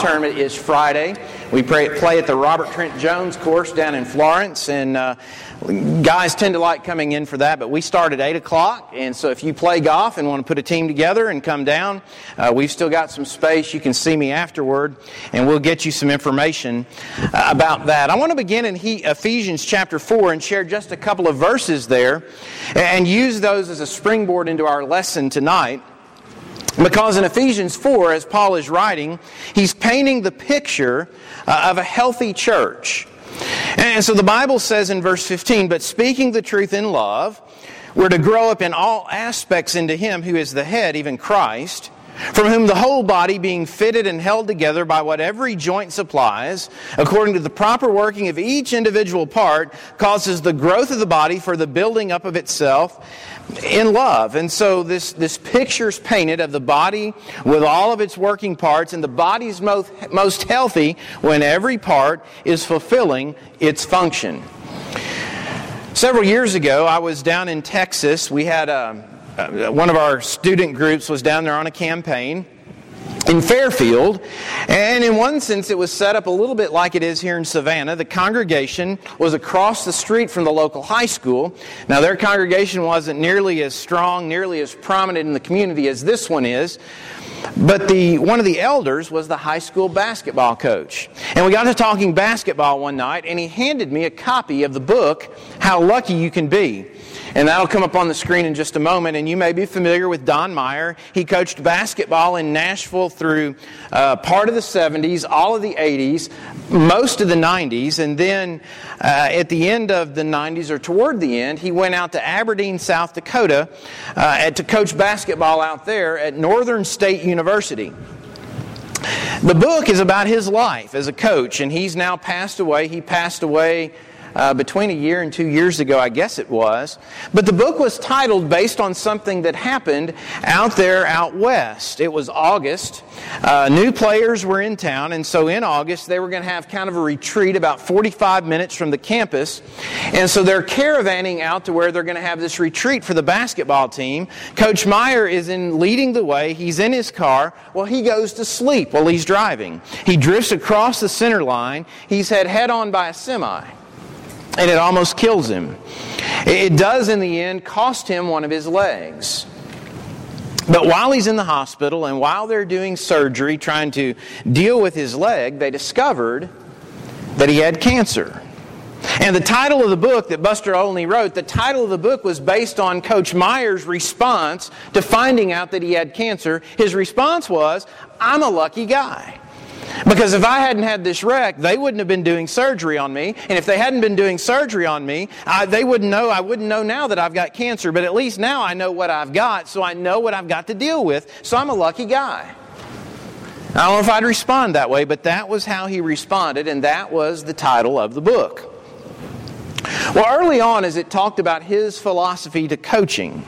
tournament is Friday. We pray, play at the Robert Trent Jones course down in Florence, and uh, guys tend to like coming in for that. But we start at eight o'clock, and so if you play golf and want to put a team together and come down, uh, we've still got some space. You can see me afterward, and we'll get you some information uh, about that. I want to begin in he, Ephesians chapter four and share just a couple of verses there, and use those as a springboard into our lesson tonight. Because in Ephesians 4, as Paul is writing, he's painting the picture uh, of a healthy church. And so the Bible says in verse 15, But speaking the truth in love, we're to grow up in all aspects into Him who is the head, even Christ from whom the whole body, being fitted and held together by what every joint supplies, according to the proper working of each individual part, causes the growth of the body for the building up of itself in love. And so this, this picture's painted of the body with all of its working parts, and the body's most, most healthy when every part is fulfilling its function. Several years ago, I was down in Texas. We had a uh, one of our student groups was down there on a campaign in Fairfield. And in one sense, it was set up a little bit like it is here in Savannah. The congregation was across the street from the local high school. Now, their congregation wasn't nearly as strong, nearly as prominent in the community as this one is. But the, one of the elders was the high school basketball coach. And we got to talking basketball one night, and he handed me a copy of the book, How Lucky You Can Be. And that'll come up on the screen in just a moment. And you may be familiar with Don Meyer. He coached basketball in Nashville through uh, part of the 70s, all of the 80s, most of the 90s. And then uh, at the end of the 90s, or toward the end, he went out to Aberdeen, South Dakota uh, to coach basketball out there at Northern State University. The book is about his life as a coach, and he's now passed away. He passed away uh, between a year and two years ago, I guess it was. But the book was titled based on something that happened out there out west. It was August. Uh, new players were in town, and so in August they were going to have kind of a retreat about 45 minutes from the campus. And so they're caravanning out to where they're going to have this retreat for the basketball team. Coach Meyer is in leading the way. He's in his car. Well, he goes to sleep while he's driving. He drifts across the center line. He's had head on by a semi and it almost kills him. It does, in the end, cost him one of his legs. But while he's in the hospital and while they're doing surgery trying to deal with his leg, they discovered that he had cancer. And the title of the book that Buster Olney wrote, the title of the book was based on Coach Meyer's response to finding out that he had cancer. His response was, I'm a lucky guy. Because if I hadn't had this wreck, they wouldn't have been doing surgery on me. And if they hadn't been doing surgery on me, I, they wouldn't know, I wouldn't know now that I've got cancer. But at least now I know what I've got, so I know what I've got to deal with. So I'm a lucky guy. I don't know if I'd respond that way, but that was how he responded, and that was the title of the book. Well, early on, as it talked about his philosophy to coaching,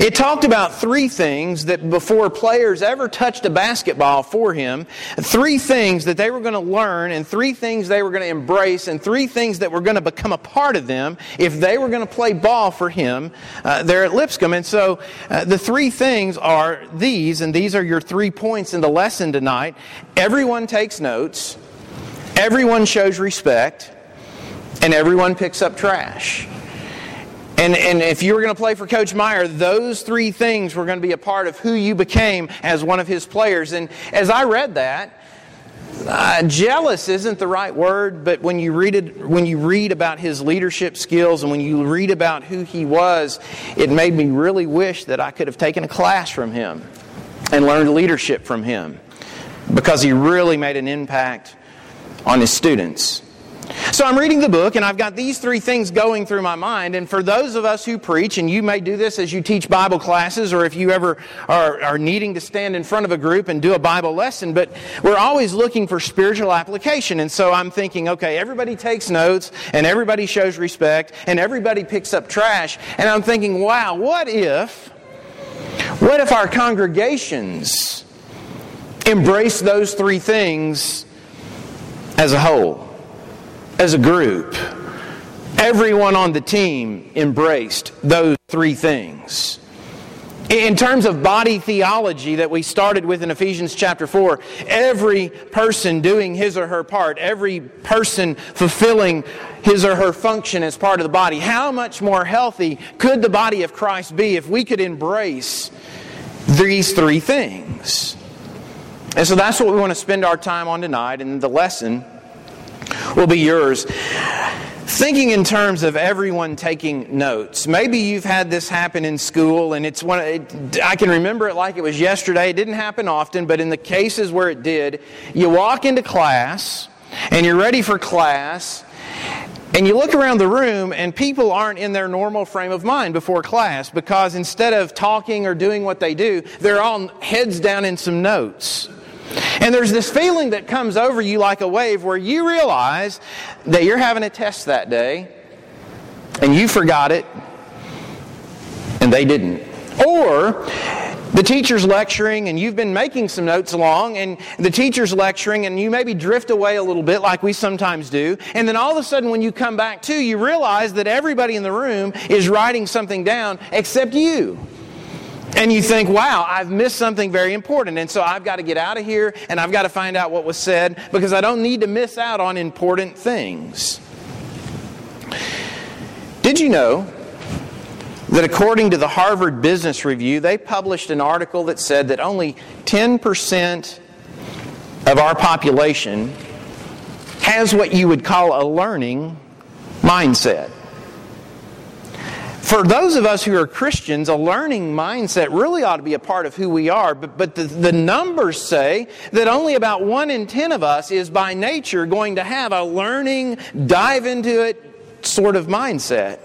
it talked about three things that before players ever touched a basketball for him, three things that they were going to learn, and three things they were going to embrace, and three things that were going to become a part of them if they were going to play ball for him uh, there at Lipscomb. And so uh, the three things are these, and these are your three points in the lesson tonight. Everyone takes notes, everyone shows respect, and everyone picks up trash. And, and if you were going to play for Coach Meyer, those three things were going to be a part of who you became as one of his players. And as I read that, uh, jealous isn't the right word, but when you read it, when you read about his leadership skills and when you read about who he was, it made me really wish that I could have taken a class from him and learned leadership from him because he really made an impact on his students. So I'm reading the book, and I've got these three things going through my mind. And for those of us who preach, and you may do this as you teach Bible classes, or if you ever are, are needing to stand in front of a group and do a Bible lesson, but we're always looking for spiritual application. And so I'm thinking, okay, everybody takes notes, and everybody shows respect, and everybody picks up trash. And I'm thinking, wow, what if, what if our congregations embrace those three things as a whole? As a group, everyone on the team embraced those three things. In terms of body theology that we started with in Ephesians chapter 4, every person doing his or her part, every person fulfilling his or her function as part of the body, how much more healthy could the body of Christ be if we could embrace these three things? And so that's what we want to spend our time on tonight, and the lesson will be yours thinking in terms of everyone taking notes. Maybe you've had this happen in school, and it's one. It, I can remember it like it was yesterday. It didn't happen often, but in the cases where it did, you walk into class and you're ready for class. And you look around the room, and people aren't in their normal frame of mind before class because instead of talking or doing what they do, they're all heads down in some notes. And there's this feeling that comes over you like a wave where you realize that you're having a test that day and you forgot it and they didn't. Or the teacher's lecturing and you've been making some notes along and the teacher's lecturing and you maybe drift away a little bit like we sometimes do. And then all of a sudden when you come back to, you realize that everybody in the room is writing something down except you. And you think, wow, I've missed something very important. And so I've got to get out of here and I've got to find out what was said because I don't need to miss out on important things. Did you know that according to the Harvard Business Review, they published an article that said that only 10% of our population has what you would call a learning mindset? For those of us who are Christians, a learning mindset really ought to be a part of who we are. But, but the, the numbers say that only about one in ten of us is by nature going to have a learning, dive into it sort of mindset.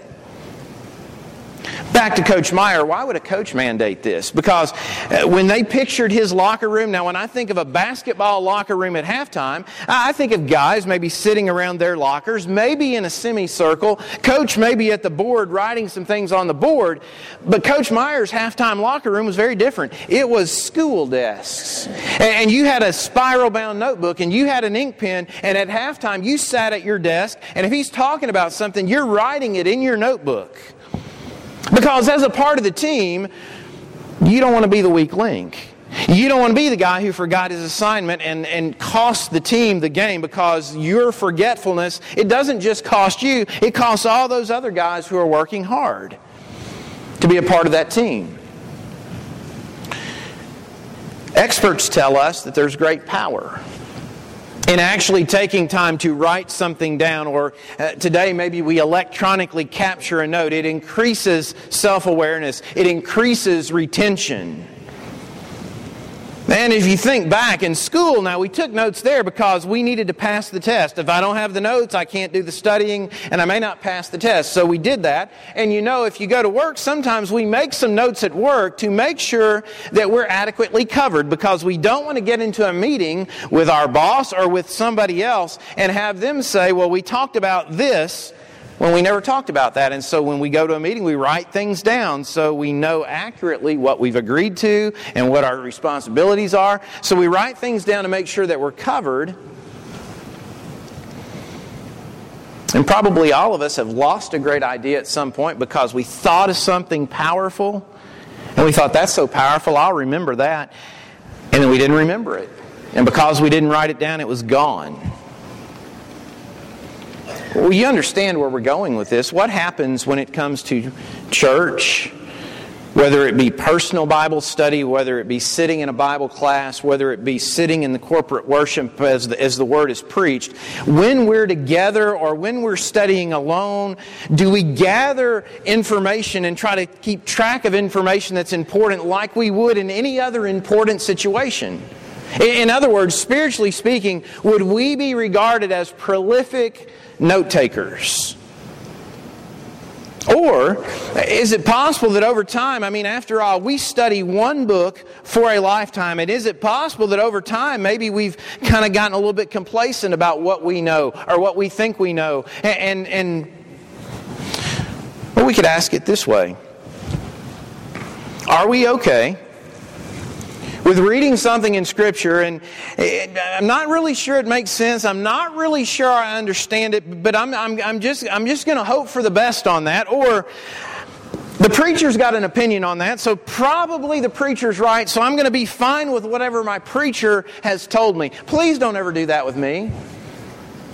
Back to Coach Meyer, why would a coach mandate this? Because uh, when they pictured his locker room, now when I think of a basketball locker room at halftime, I think of guys maybe sitting around their lockers, maybe in a semicircle, coach maybe at the board writing some things on the board. But Coach Meyer's halftime locker room was very different. It was school desks. And you had a spiral bound notebook and you had an ink pen, and at halftime you sat at your desk, and if he's talking about something, you're writing it in your notebook. Because as a part of the team, you don't want to be the weak link. You don't want to be the guy who forgot his assignment and, and cost the team the game because your forgetfulness, it doesn't just cost you, it costs all those other guys who are working hard to be a part of that team. Experts tell us that there's great power in actually taking time to write something down, or uh, today maybe we electronically capture a note, it increases self awareness, it increases retention. And if you think back in school, now we took notes there because we needed to pass the test. If I don't have the notes, I can't do the studying and I may not pass the test. So we did that. And you know, if you go to work, sometimes we make some notes at work to make sure that we're adequately covered because we don't want to get into a meeting with our boss or with somebody else and have them say, well, we talked about this when we never talked about that. And so when we go to a meeting, we write things down so we know accurately what we've agreed to and what our responsibilities are. So we write things down to make sure that we're covered. And probably all of us have lost a great idea at some point because we thought of something powerful and we thought, that's so powerful, I'll remember that. And then we didn't remember it. And because we didn't write it down, it was gone. Well, you understand where we're going with this. What happens when it comes to church? Whether it be personal Bible study, whether it be sitting in a Bible class, whether it be sitting in the corporate worship as the, as the Word is preached, when we're together or when we're studying alone, do we gather information and try to keep track of information that's important like we would in any other important situation? In other words, spiritually speaking, would we be regarded as prolific note takers? Or is it possible that over time, I mean, after all, we study one book for a lifetime, and is it possible that over time maybe we've kind of gotten a little bit complacent about what we know or what we think we know? And, and, and well, we could ask it this way Are we okay with reading something in Scripture, and I'm not really sure it makes sense. I'm not really sure I understand it, but I'm, I'm, I'm just, I'm just going to hope for the best on that. Or The preacher's got an opinion on that, so probably the preacher's right, so I'm going to be fine with whatever my preacher has told me. Please don't ever do that with me.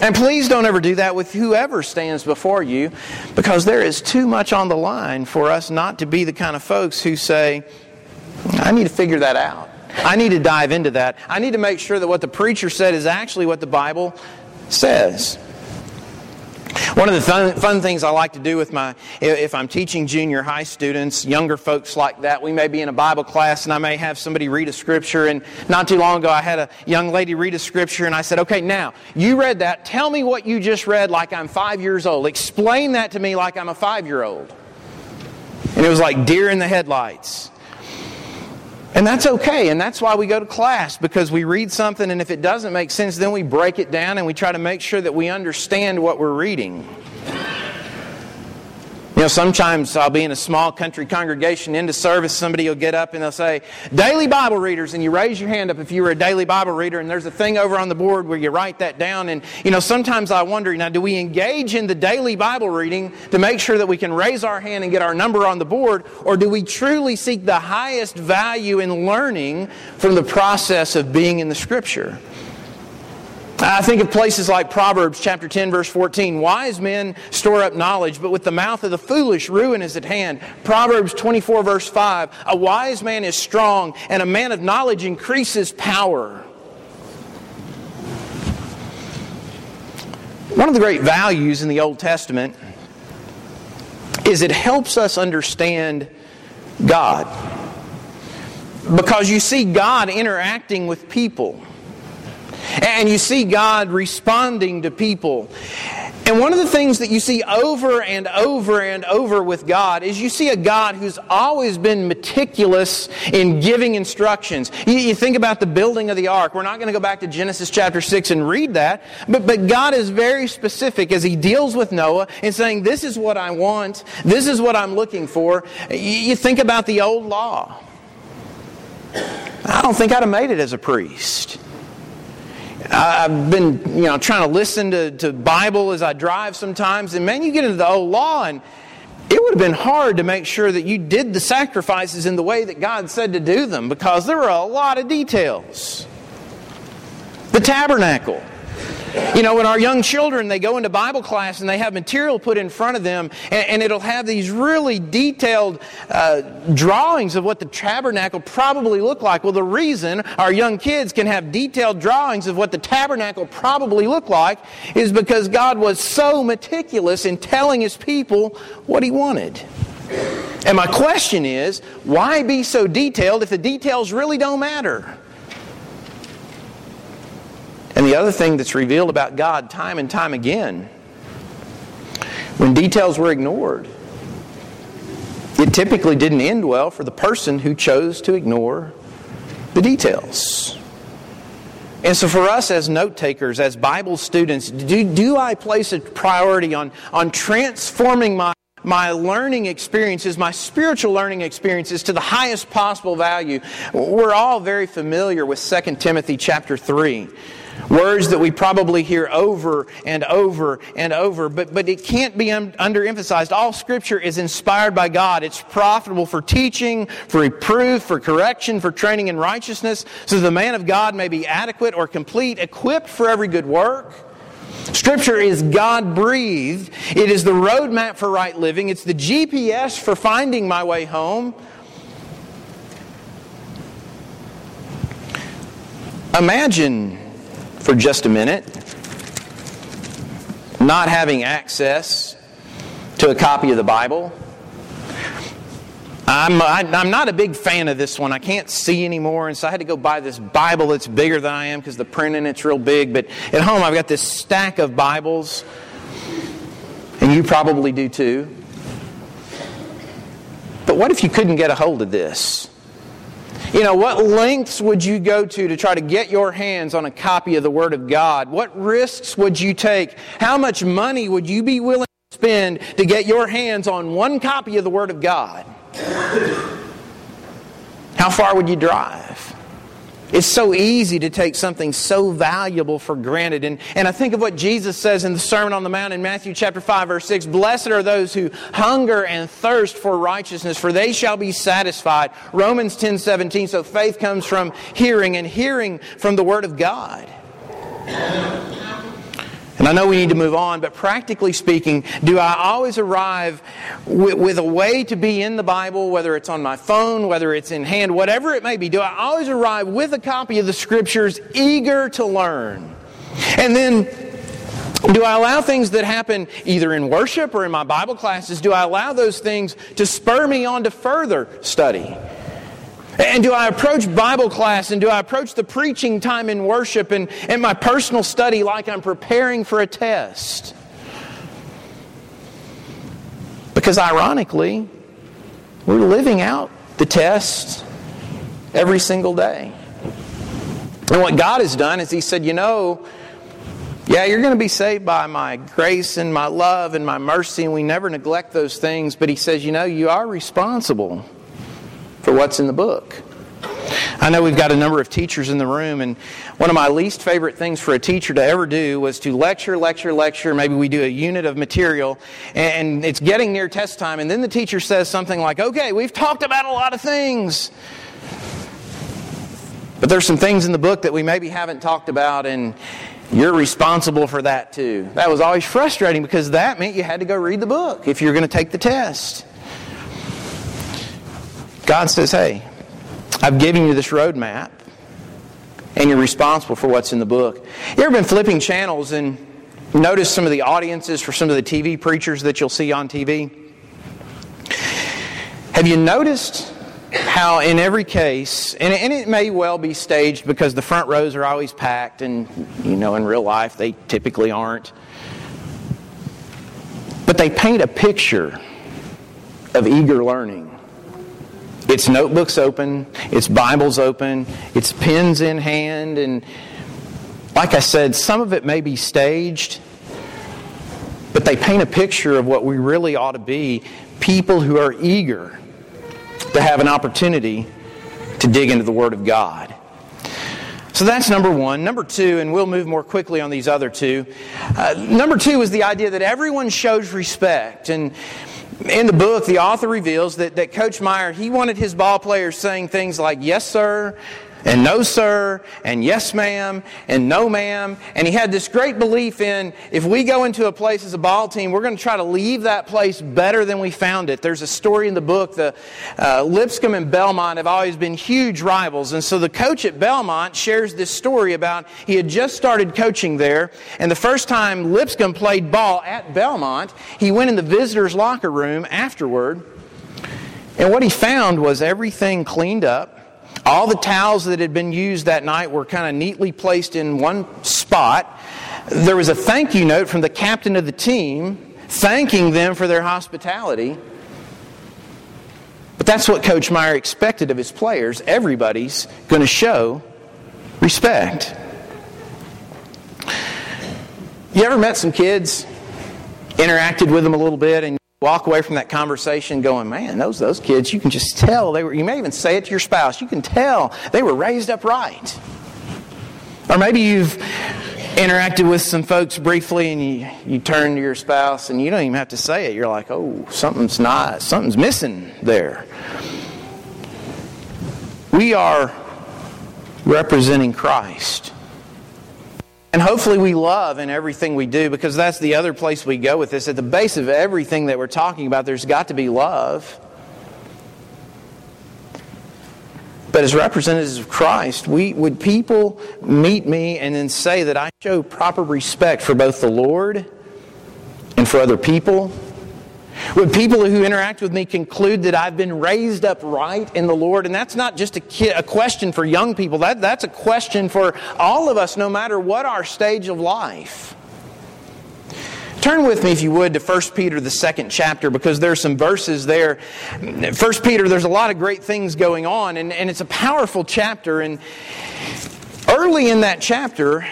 And please don't ever do that with whoever stands before you, because there is too much on the line for us not to be the kind of folks who say, I need to figure that out. I need to dive into that. I need to make sure that what the preacher said is actually what the Bible says. One of the fun, fun, things I like to do with my, if I'm teaching junior high students, younger folks like that, we may be in a Bible class and I may have somebody read a scripture. And not too long ago, I had a young lady read a scripture and I said, okay, now, you read that. Tell me what you just read like I'm five years old. Explain that to me like I'm a five year old. And it was like deer in the headlights. And that's okay, and that's why we go to class, because we read something, and if it doesn't make sense, then we break it down and we try to make sure that we understand what we're reading. You know, sometimes I'll be in a small country congregation into service, somebody will get up and they'll say, Daily Bible readers, and you raise your hand up if you were a daily Bible reader, and there's a thing over on the board where you write that down. And, you know, sometimes I wonder, now, do we engage in the daily Bible reading to make sure that we can raise our hand and get our number on the board, or do we truly seek the highest value in learning from the process of being in the Scripture? I think of places like Proverbs chapter 10 verse 14. Wise men store up knowledge, but with the mouth of the foolish ruin is at hand. Proverbs 24 verse 5. A wise man is strong, and a man of knowledge increases power. One of the great values in the Old Testament is it helps us understand God. Because you see God interacting with people. And you see God responding to people. And one of the things that you see over and over and over with God is you see a God who's always been meticulous in giving instructions. You, think about the building of the ark. We're not going to go back to Genesis chapter 6 and read that, but, but God is very specific as He deals with Noah in saying, This is what I want, this is what I'm looking for. You think about the old law. I don't think I'd have made it as a priest. I've been, you know, trying to listen to, to Bible as I drive sometimes, and man, you get into the old law, and it would have been hard to make sure that you did the sacrifices in the way that God said to do them because there were a lot of details. The tabernacle. You know, when our young children, they go into Bible class and they have material put in front of them, and, and it'll have these really detailed uh, drawings of what the tabernacle probably looked like. Well, the reason our young kids can have detailed drawings of what the tabernacle probably looked like is because God was so meticulous in telling His people what He wanted. And my question is, why be so detailed if the details really don't matter? And the other thing that's revealed about God time and time again, when details were ignored, it typically didn't end well for the person who chose to ignore the details. And so, for us as note takers, as Bible students, do, do I place a priority on, on transforming my, my learning experiences, my spiritual learning experiences to the highest possible value? We're all very familiar with 2 Timothy chapter 3 Words that we probably hear over and over and over, but, but it can't be un- underemphasized. All Scripture is inspired by God. It's profitable for teaching, for reproof, for correction, for training in righteousness, so the man of God may be adequate or complete, equipped for every good work. Scripture is God breathed. It is the roadmap for right living. It's the GPS for finding my way home. Imagine for just a minute, not having access to a copy of the Bible. I'm, I, am not a big fan of this one. I can't see anymore, and so I had to go buy this Bible that's bigger than I am because the print in it's real big. But at home, I've got this stack of Bibles, and you probably do too. But what if you couldn't get a hold of this? You know, what lengths would you go to to try to get your hands on a copy of the Word of God? What risks would you take? How much money would you be willing to spend to get your hands on one copy of the Word of God? How far would you drive? It's so easy to take something so valuable for granted. And, and I think of what Jesus says in the Sermon on the Mount in Matthew chapter 5, verse 6 Blessed are those who hunger and thirst for righteousness, for they shall be satisfied. Romans 10 17. So faith comes from hearing, and hearing from the Word of God. And I know we need to move on, but practically speaking, do I always arrive with, with, a way to be in the Bible, whether it's on my phone, whether it's in hand, whatever it may be? Do I always arrive with a copy of the Scriptures, eager to learn? And then do I allow things that happen either in worship or in my Bible classes, do I allow those things to spur me on to further study? And do I approach Bible class and do I approach the preaching time in worship and, and my personal study like I'm preparing for a test? Because ironically, we're living out the test every single day. And what God has done is He said, you know, yeah, you're going to be saved by my grace and my love and my mercy, and we never neglect those things. But He says, you know, you are responsible for what's in the book. I know we've got a number of teachers in the room, and one of my least favorite things for a teacher to ever do was to lecture, lecture, lecture. Maybe we do a unit of material, and it's getting near test time, and then the teacher says something like, Okay, we've talked about a lot of things. But there's some things in the book that we maybe haven't talked about, and you're responsible for that too. That was always frustrating because that meant you had to go read the book if you're going to take the test. God says, hey, I've given you this roadmap, and you're responsible for what's in the book. You ever been flipping channels and notice some of the audiences for some of the TV preachers that you'll see on TV? Have you noticed how, in every case, and it may well be staged because the front rows are always packed, and you know, in real life they typically aren't, but they paint a picture of eager learning it's notebooks open, it's Bibles open, it's pens in hand, and like I said, some of it may be staged, but they paint a picture of what we really ought to be people who are eager to have an opportunity to dig into the Word of God. So that's number one. Number two, and we'll move more quickly on these other two. Uh, number two is the idea that everyone shows respect. And in the book, the author reveals that, that Coach Meyer, he wanted his ball players saying things like, yes, sir, and no sir and yes ma'am and no ma'am. And he had this great belief in if we go into a place as a ball team we're going to try to leave that place better than we found it. There's a story in the book the uh, lipscomb and belmont have always been huge rivals. And so the coach at belmont shares this story about he had just started coaching there and the first time lipscomb played ball at belmont he went in the visitors locker room afterward and what he found was everything cleaned up all the towels that had been used that night were kind of neatly placed in one spot. There was a thank you note from the captain of the team thanking them for their hospitality. But that's what Coach Meyer expected of his players. Everybody's going to show respect. You ever met some kids, interacted with them a little bit, and walk away from that conversation going, man, those those kids, you can just tell they were. You may even say it to your spouse. You can tell they were raised up right. Or maybe you've interacted with some folks briefly and you, you turn to your spouse and you don't even have to say it. You're like, oh, something's not, something's missing there. We are representing Christ. And hopefully we love in everything we do because that's the other place we go with this. At the base of everything that we're talking about, there's got to be love. But as representatives of Christ, we, would people meet me and then say that I show proper respect for both the Lord and for other people? Would people who interact with me conclude that I've been raised up right in the Lord? And that's not just a, a question for young people, that, that's a question for all of us, no matter what our stage of life. Turn with me, if you would, to 1 Peter, the second chapter, because there are some verses there. 1 Peter, there's a lot of great things going on, and, and it's a powerful chapter. And early in that chapter,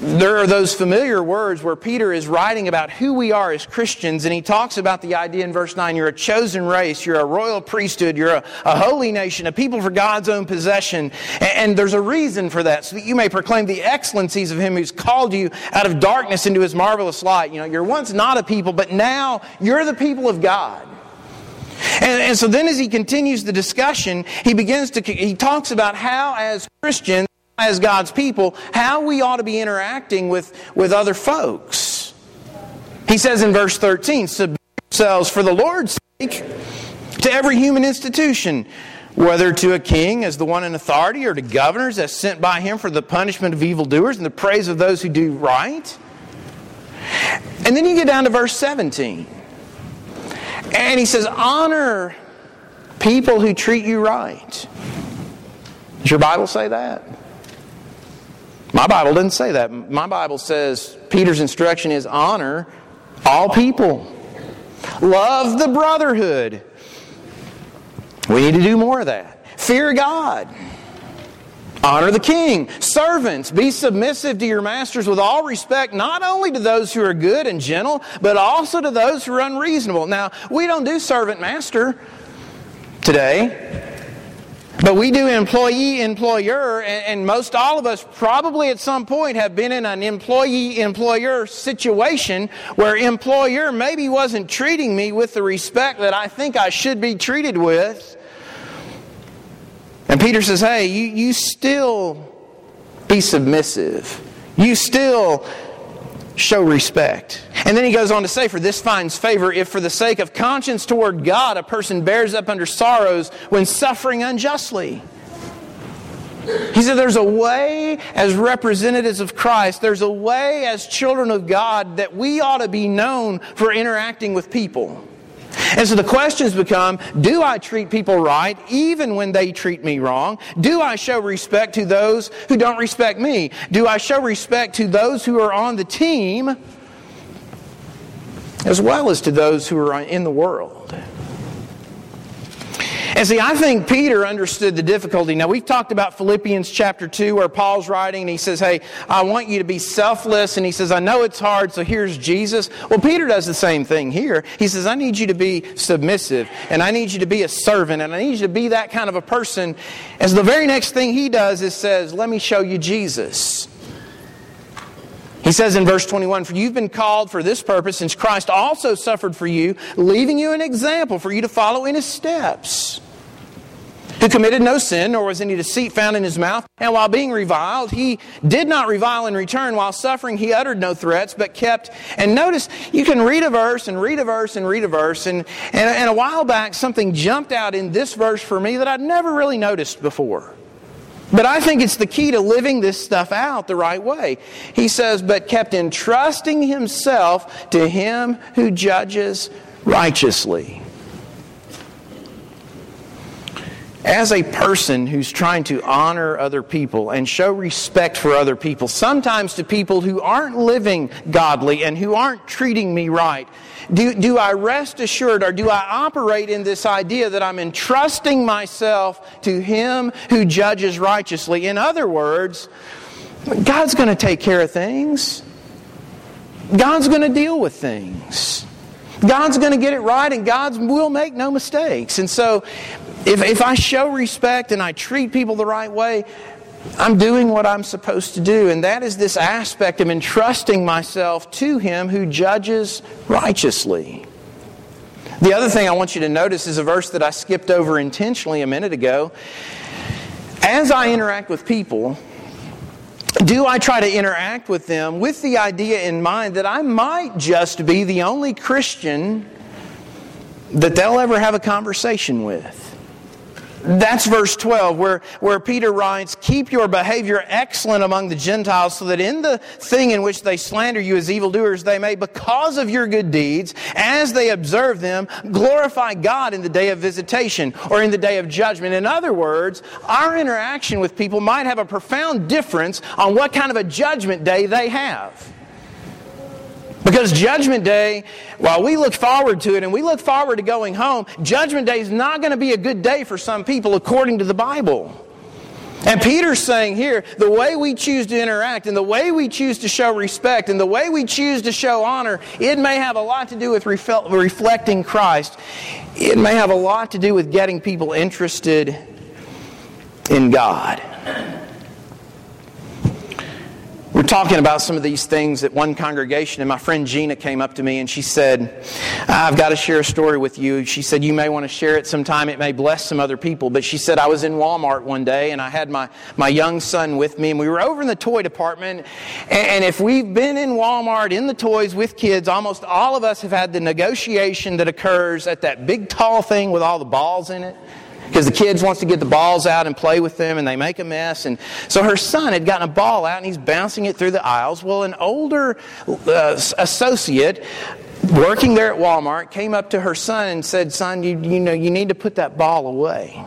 there are those familiar words where Peter is writing about who we are as Christians, and he talks about the idea in verse 9 you're a chosen race, you're a royal priesthood, you're a, a holy nation, a people for God's own possession. And, and, there's a reason for that, so that you may proclaim the excellencies of him who's called you out of darkness into his marvelous light. You know, you're once not a people, but now you're the people of God. And, and so then as he continues the discussion, he begins to, he talks about how as Christians, as God's people, how we ought to be interacting with, with other folks. He says in verse 13, Submit yourselves for the Lord's sake to every human institution, whether to a king as the one in authority or to governors as sent by him for the punishment of evildoers and the praise of those who do right. And then you get down to verse 17. And he says, Honor people who treat you right. Does your Bible say that? My Bible doesn't say that. My Bible says Peter's instruction is honor all people, love the brotherhood. We need to do more of that. Fear God. Honor the king. Servants, be submissive to your masters with all respect, not only to those who are good and gentle, but also to those who are unreasonable. Now, we don't do servant master today. But we do employee employer, and, most all of us probably at some point have been in an employee employer situation where employer maybe wasn't treating me with the respect that I think I should be treated with. And Peter says, hey, you, you still be submissive. You still show respect. And then he goes on to say, For this finds favor if for the sake of conscience toward God a person bears up under sorrows when suffering unjustly. He said, There's a way as representatives of Christ, there's a way as children of God that we ought to be known for interacting with people. And so the questions become do I treat people right even when they treat me wrong? Do I show respect to those who don't respect me? Do I show respect to those who are on the team as well as to those who are in the world? And see, I think Peter understood the difficulty. Now, we've talked about Philippians chapter 2, where Paul's writing, and he says, Hey, I want you to be selfless. And he says, I know it's hard, so here's Jesus. Well, Peter does the same thing here. He says, I need you to be submissive, and I need you to be a servant, and I need you to be that kind of a person. As the very next thing he does is says, Let me show you Jesus. He says in verse 21 For you've been called for this purpose, since Christ also suffered for you, leaving you an example for you to follow in his steps who committed no sin, nor was any deceit found in his mouth. And while being reviled, he did not revile in return. While suffering, he uttered no threats, but kept. And notice, you can read a verse and read a verse and read a verse. And, and, and a while back, something jumped out in this verse for me that I'd never really noticed before. But I think it's the key to living this stuff out the right way. He says, but kept entrusting himself to him who judges righteously as a person who's trying to honor other people and show respect for other people, sometimes to people who aren't living godly and who aren't treating me right, do, do I rest assured or do I operate in this idea that I'm entrusting myself to Him who judges righteously? In other words, God's going to take care of things. God's going to deal with things. God's going to get it right and God will make no mistakes. And so if, if I show respect and I treat people the right way, I'm doing what I'm supposed to do. And that is this aspect of entrusting myself to Him who judges righteously. The other thing I want you to notice is a verse that I skipped over intentionally a minute ago. As I interact with people, do I try to interact with them with the idea in mind that I might just be the only Christian that they'll ever have a conversation with? That's verse 12, where, where Peter writes, Keep your behavior excellent among the Gentiles, so that in the thing in which they slander you as evildoers, they may, because of your good deeds, as they observe them, glorify God in the day of visitation or in the day of judgment. In other words, our interaction with people might have a profound difference on what kind of a judgment day they have. Because Judgment Day, while we look forward to it and we look forward to going home, Judgment Day is not going to be a good day for some people according to the Bible. And Peter's saying here the way we choose to interact and the way we choose to show respect and the way we choose to show honor, it may have a lot to do with reflecting Christ. It may have a lot to do with getting people interested in God. We're talking about some of these things at one congregation, and my friend Gina came up to me and she said, I've got to share a story with you. She said, You may want to share it sometime. It may bless some other people. But she said, I was in Walmart one day and I had my, my young son with me, and we were over in the toy department. And if we've been in Walmart in the toys with kids, almost all of us have had the negotiation that occurs at that big tall thing with all the balls in it because the kids wants to get the balls out and play with them and they make a mess. And so her son had gotten a ball out and he's bouncing it through the aisles. Well an older uh, associate working there at walmart came up to her son and said son you, you know you need to put that ball away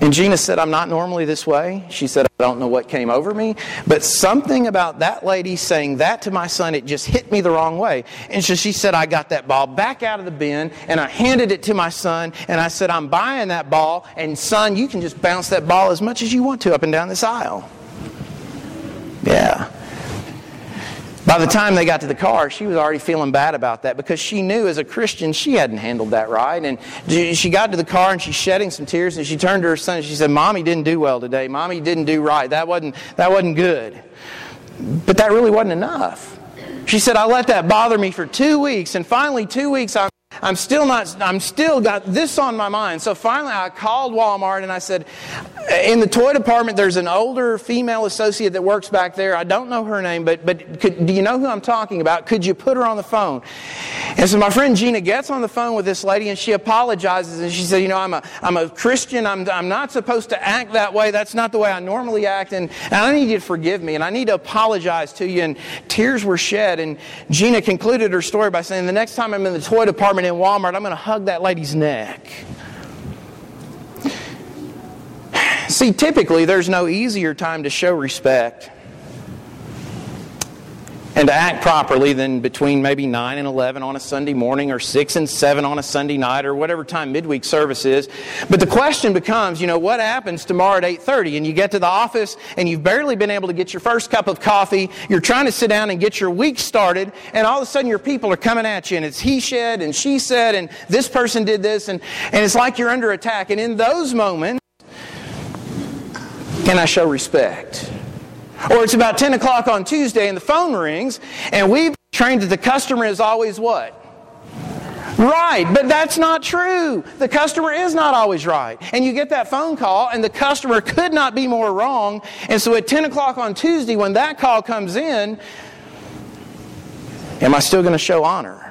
and Gina said, I'm not normally this way. She said, I don't know what came over me, but something about that lady saying that to my son, it just hit me the wrong way. And so she said, I got that ball back out of the bin and I handed it to my son and I said, I'm buying that ball and son, you can just bounce that ball as much as you want to up and down this aisle. Yeah. By the time they got to the car, she was already feeling bad about that because she knew as a Christian she hadn't handled that right. And she got to the car and she's shedding some tears and she turned to her son and she said, Mommy didn't do well today. Mommy didn't do right. That wasn't, that wasn't good. But that really wasn't enough. She said, I let that bother me for two weeks. And finally, two weeks, I I'm still not, I'm still got this on my mind. So finally I called Walmart and I said, in the toy department, there's an older female associate that works back there. I don't know her name, but, but could, do you know who I'm talking about? Could you put her on the phone? And so my friend Gina gets on the phone with this lady and she apologizes and she said, you know, I'm a, I'm a Christian. I'm, I'm not supposed to act that way. That's not the way I normally act. And, and I need you to forgive me and I need to apologize to you. And tears were shed. And Gina concluded her story by saying, the next time I'm in the toy department, in Walmart, I'm going to hug that lady's neck. See, typically there's no easier time to show respect and to act properly than between maybe 9 and 11 on a Sunday morning or 6 and 7 on a Sunday night or whatever time midweek service is. But the question becomes, you know, what happens tomorrow at 8:30 and you get to the office and you've barely been able to get your first cup of coffee, you're trying to sit down and get your week started and all of a sudden your people are coming at you and it's he said and she said and this person did this and, and it's like you're under attack. And in those moments, can I show respect? Or it's about 10 o'clock on Tuesday and the phone rings, and we've trained that the customer is always what? Right, but that's not true. The customer is not always right. And you get that phone call, and the customer could not be more wrong. And so at 10 o'clock on Tuesday, when that call comes in, am I still going to show honor?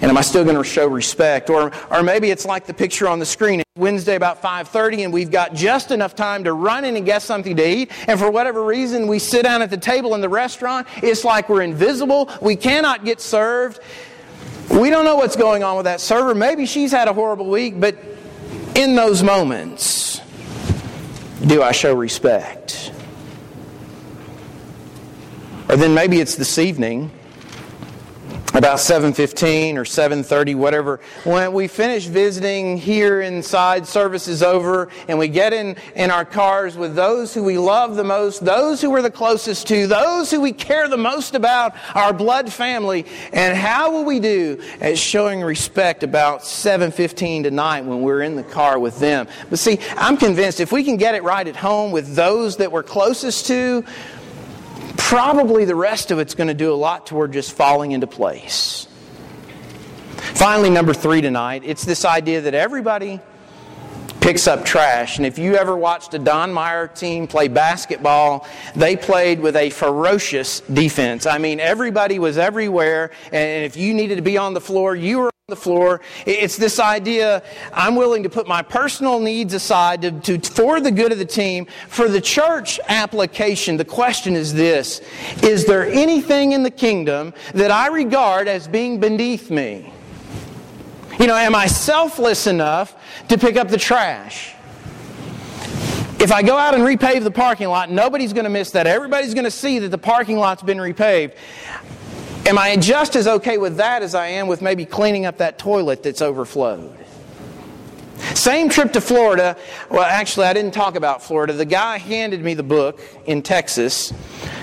And am I still going to show respect? Or, or maybe it's like the picture on the screen. It's Wednesday about 5.30 and we've got just enough time to run in and get something to eat. And for whatever reason, we sit down at the table in the restaurant. It's like we're invisible. We cannot get served. We don't know what's going on with that server. Maybe she's had a horrible week, but in those moments, do I show respect? Or then maybe it's this evening about 7.15 or 7.30 whatever. When we finish visiting here inside service is over and we get in, in our cars with those who we love the most those who we're the closest to those who we care the most about our blood family. And how will we do? At showing respect about 7.15 tonight when we're in the car with them. But see i'm convinced if we can get it right at home with those that we're closest to probably the rest of it's going to do a lot toward just falling into place. Finally, number three tonight, it's this idea that everybody picks up trash. And if you ever watched a Don Meyer team play basketball, they played with a ferocious defense. I mean, everybody was everywhere, and if you needed to be on the floor, you were on the floor. It's this idea I'm willing to put my personal needs aside to, to, for the good of the team. For the church application, the question is this Is there anything in the kingdom that I regard as being beneath me? You know, am I selfless enough to pick up the trash? If I go out and repave the parking lot, nobody's going to miss that. Everybody's going to see that the parking lot's been repaved. Am I just as okay with that as I am with maybe cleaning up that toilet that's overflowed? Same trip to Florida. Well, actually, I didn't talk about Florida. The guy handed me the book in Texas.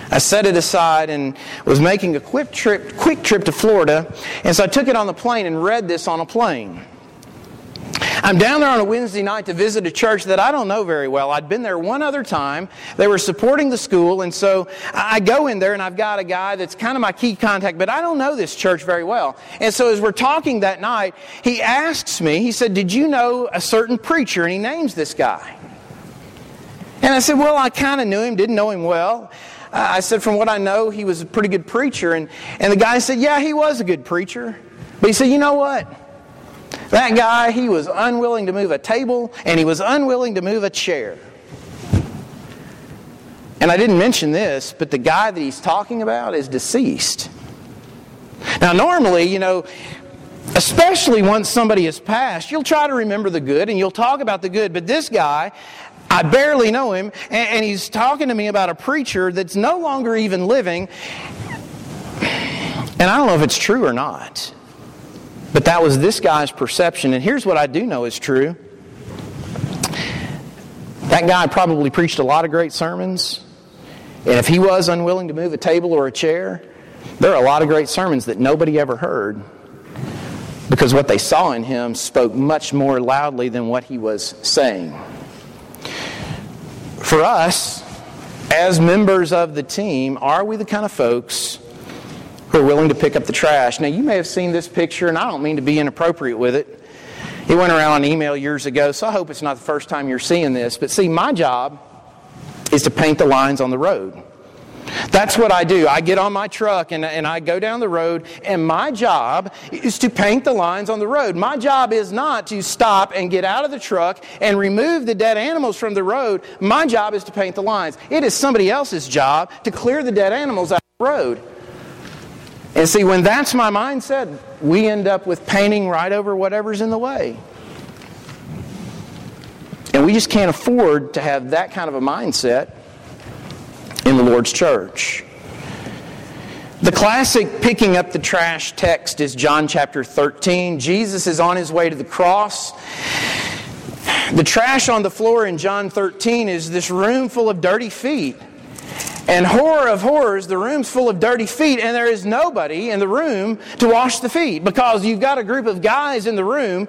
I set it aside and was making a quick trip, quick trip to Florida. And so I took it on the plane and read this on a plane. I'm down there on a Wednesday night to visit a church that I don't know very well. I'd been there one other time. They were supporting the school, and so I go in there and I've got a guy that's kind of my key contact, but I don't know this church very well. And so as we're talking that night, he asks me, he said, Did you know a certain preacher? And he names this guy. And I said, Well, I kind of knew him, didn't know him well. I said, From what I know, he was a pretty good preacher. And, and the guy said, Yeah, he was a good preacher. But he said, You know what? That guy, he was unwilling to move a table and he was unwilling to move a chair. And I didn't mention this, but the guy that he's talking about is deceased. Now, normally, you know, especially once somebody has passed, you'll try to remember the good and you'll talk about the good. But this guy, I barely know him, and, he's talking to me about a preacher that's no longer even living. And I don't know if it's true or not. But that was this guy's perception. And here's what I do know is true that guy probably preached a lot of great sermons. And if he was unwilling to move a table or a chair, there are a lot of great sermons that nobody ever heard because what they saw in him spoke much more loudly than what he was saying. For us, as members of the team, are we the kind of folks are willing to pick up the trash. Now, you may have seen this picture, and I don't mean to be inappropriate with it. It went around on email years ago, so I hope it's not the first time you're seeing this. But see, my job is to paint the lines on the road. That's what I do. I get on my truck and, and I go down the road, and my job is to paint the lines on the road. My job is not to stop and get out of the truck and remove the dead animals from the road. My job is to paint the lines. It is somebody else's job to clear the dead animals out of the road. And see, when that's my mindset, we end up with painting right over whatever's in the way. And we just can't afford to have that kind of a mindset in the Lord's church. The classic picking up the trash text is John chapter 13. Jesus is on his way to the cross. The trash on the floor in John 13 is this room full of dirty feet. And horror of horrors, the room's full of dirty feet, and there is nobody in the room to wash the feet because you've got a group of guys in the room.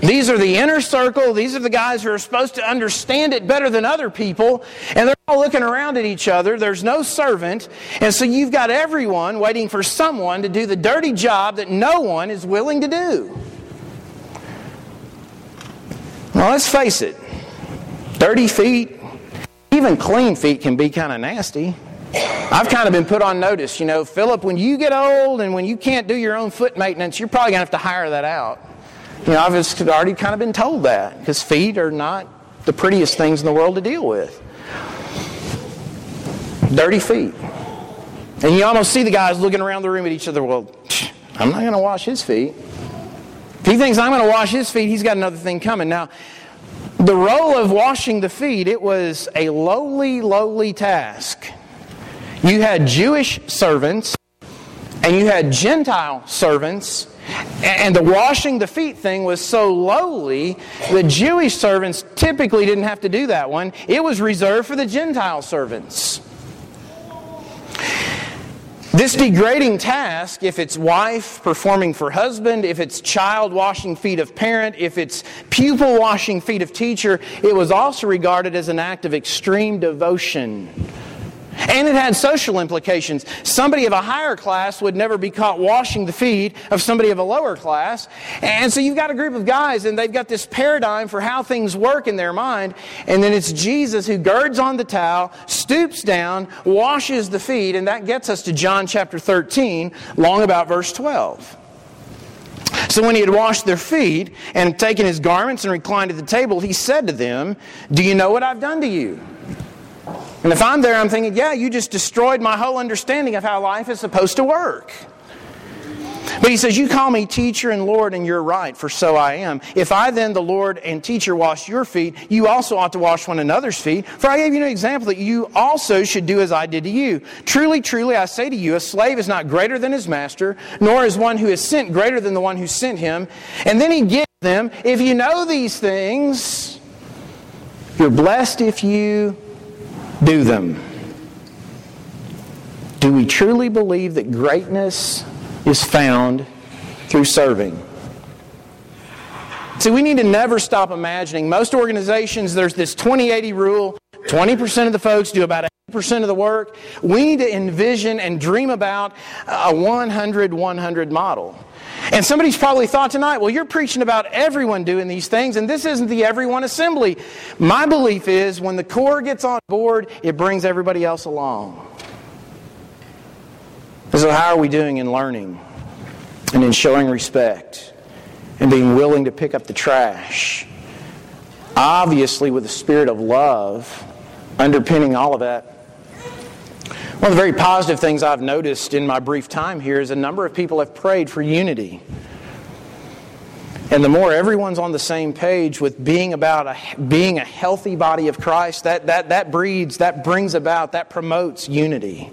These are the inner circle. These are the guys who are supposed to understand it better than other people. And they're all looking around at each other. There's no servant. And so you've got everyone waiting for someone to do the dirty job that no one is willing to do. Now, let's face it dirty feet, even clean feet can be kind of nasty. I've kind of been put on notice. You know, Philip, when you get old and when you can't do your own foot maintenance, you're probably going to have to hire that out. You know, I've already kind of been told that because feet are not the prettiest things in the world to deal with. Dirty feet. And you almost see the guys looking around the room at each other. Well, I'm not going to wash his feet. If he thinks I'm going to wash his feet, he's got another thing coming. Now, the role of washing the feet, it was a lowly, lowly task. You had Jewish servants and you had Gentile servants, and the washing the feet thing was so lowly, the Jewish servants typically didn't have to do that one. It was reserved for the Gentile servants. This degrading task, if it's wife performing for husband, if it's child washing feet of parent, if it's pupil washing feet of teacher, it was also regarded as an act of extreme devotion and it had social implications. Somebody of a higher class would never be caught washing the feet of somebody of a lower class. And so you've got a group of guys, and they've got this paradigm for how things work in their mind. And then it's Jesus who girds on the towel, stoops down, washes the feet, and that gets us to John chapter 13, long about verse 12. So when he had washed their feet and taken his garments and reclined at the table, he said to them, Do you know what I've done to you? And if I'm there, I'm thinking, yeah, you just destroyed my whole understanding of how life is supposed to work. But he says, You call me teacher and Lord, and you're right, for so I am. If I then, the Lord and teacher, wash your feet, you also ought to wash one another's feet. For I gave you an example that you also should do as I did to you. Truly, truly, I say to you, a slave is not greater than his master, nor is one who is sent greater than the one who sent him. And then he gives them. If you know these things, you're blessed if you do them. Do we truly believe that greatness is found through serving? See, we need to never stop imagining. Most organizations, there's this 20 80 rule 20% of the folks do about 80% of the work. We need to envision and dream about a 100 100 model. And somebody's probably thought tonight, well, you're preaching about everyone doing these things, and this isn't the everyone assembly. My belief is when the core gets on board, it brings everybody else along. So, how are we doing in learning and in showing respect and being willing to pick up the trash? Obviously, with a spirit of love underpinning all of that one of the very positive things I've noticed in my brief time here is a number of people have prayed for unity. And the more everyone's on the same page with being about a, being a healthy body of Christ, that, that, that breeds, that brings about, that promotes unity.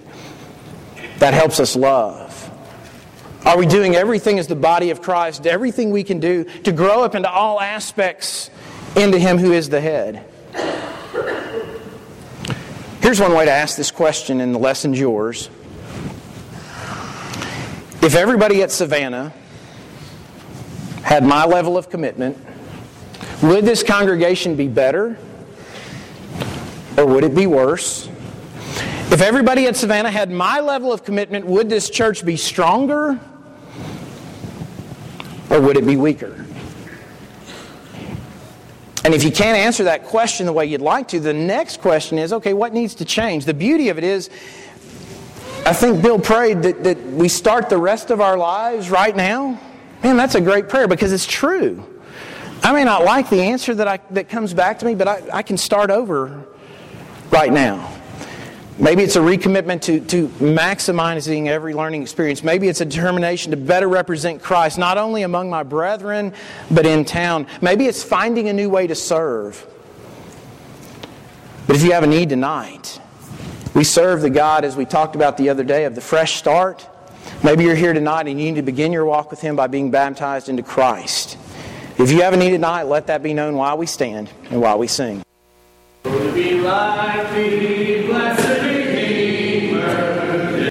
That helps us love. Are we doing everything as the body of Christ, everything we can do to grow up into all aspects into Him who is the head? Here's one way to ask this question, and the lesson's yours. If everybody at Savannah had my level of commitment, would this congregation be better or would it be worse? If everybody at Savannah had my level of commitment, would this church be stronger or would it be weaker? And if you can't answer that question the way you'd like to, the next question is okay, what needs to change? The beauty of it is, I think Bill prayed that, that we start the rest of our lives right now. Man, that's a great prayer because it's true. I may not like the answer that, I, that comes back to me, but I, I can start over right now. Maybe it's a recommitment to, to maximizing every learning experience. Maybe it's a determination to better represent Christ, not only among my brethren, but in town. Maybe it's finding a new way to serve. But if you have a need tonight, we serve the God, as we talked about the other day, of the fresh start. Maybe you're here tonight and you need to begin your walk with Him by being baptized into Christ. If you have a need tonight, let that be known while we stand and while we sing.